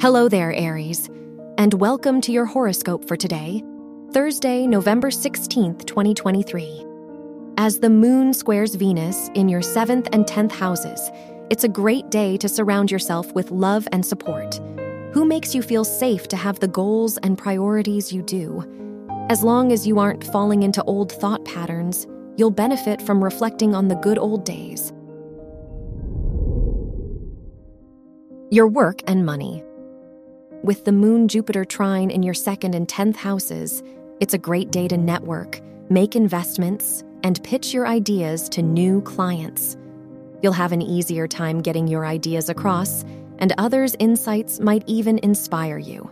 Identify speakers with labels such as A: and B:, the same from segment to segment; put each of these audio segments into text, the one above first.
A: Hello there, Aries, and welcome to your horoscope for today, Thursday, November 16th, 2023. As the moon squares Venus in your 7th and 10th houses, it's a great day to surround yourself with love and support. Who makes you feel safe to have the goals and priorities you do? As long as you aren't falling into old thought patterns, you'll benefit from reflecting on the good old days. Your work and money. With the Moon Jupiter trine in your second and 10th houses, it's a great day to network, make investments, and pitch your ideas to new clients. You'll have an easier time getting your ideas across, and others' insights might even inspire you.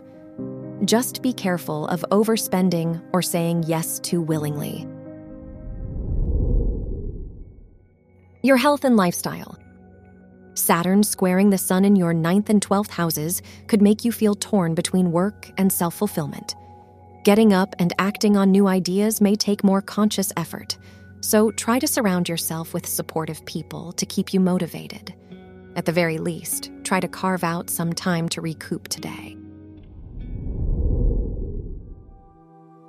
A: Just be careful of overspending or saying yes too willingly. Your health and lifestyle. Saturn squaring the sun in your ninth and 12th houses could make you feel torn between work and self fulfillment. Getting up and acting on new ideas may take more conscious effort, so try to surround yourself with supportive people to keep you motivated. At the very least, try to carve out some time to recoup today.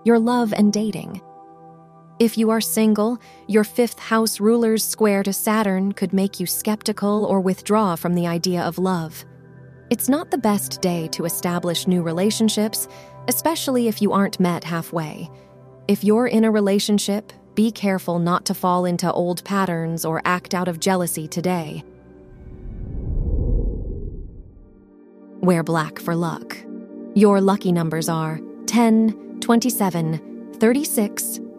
A: Your love and dating. If you are single, your fifth house ruler's square to Saturn could make you skeptical or withdraw from the idea of love. It's not the best day to establish new relationships, especially if you aren't met halfway. If you're in a relationship, be careful not to fall into old patterns or act out of jealousy today. Wear black for luck. Your lucky numbers are 10, 27, 36,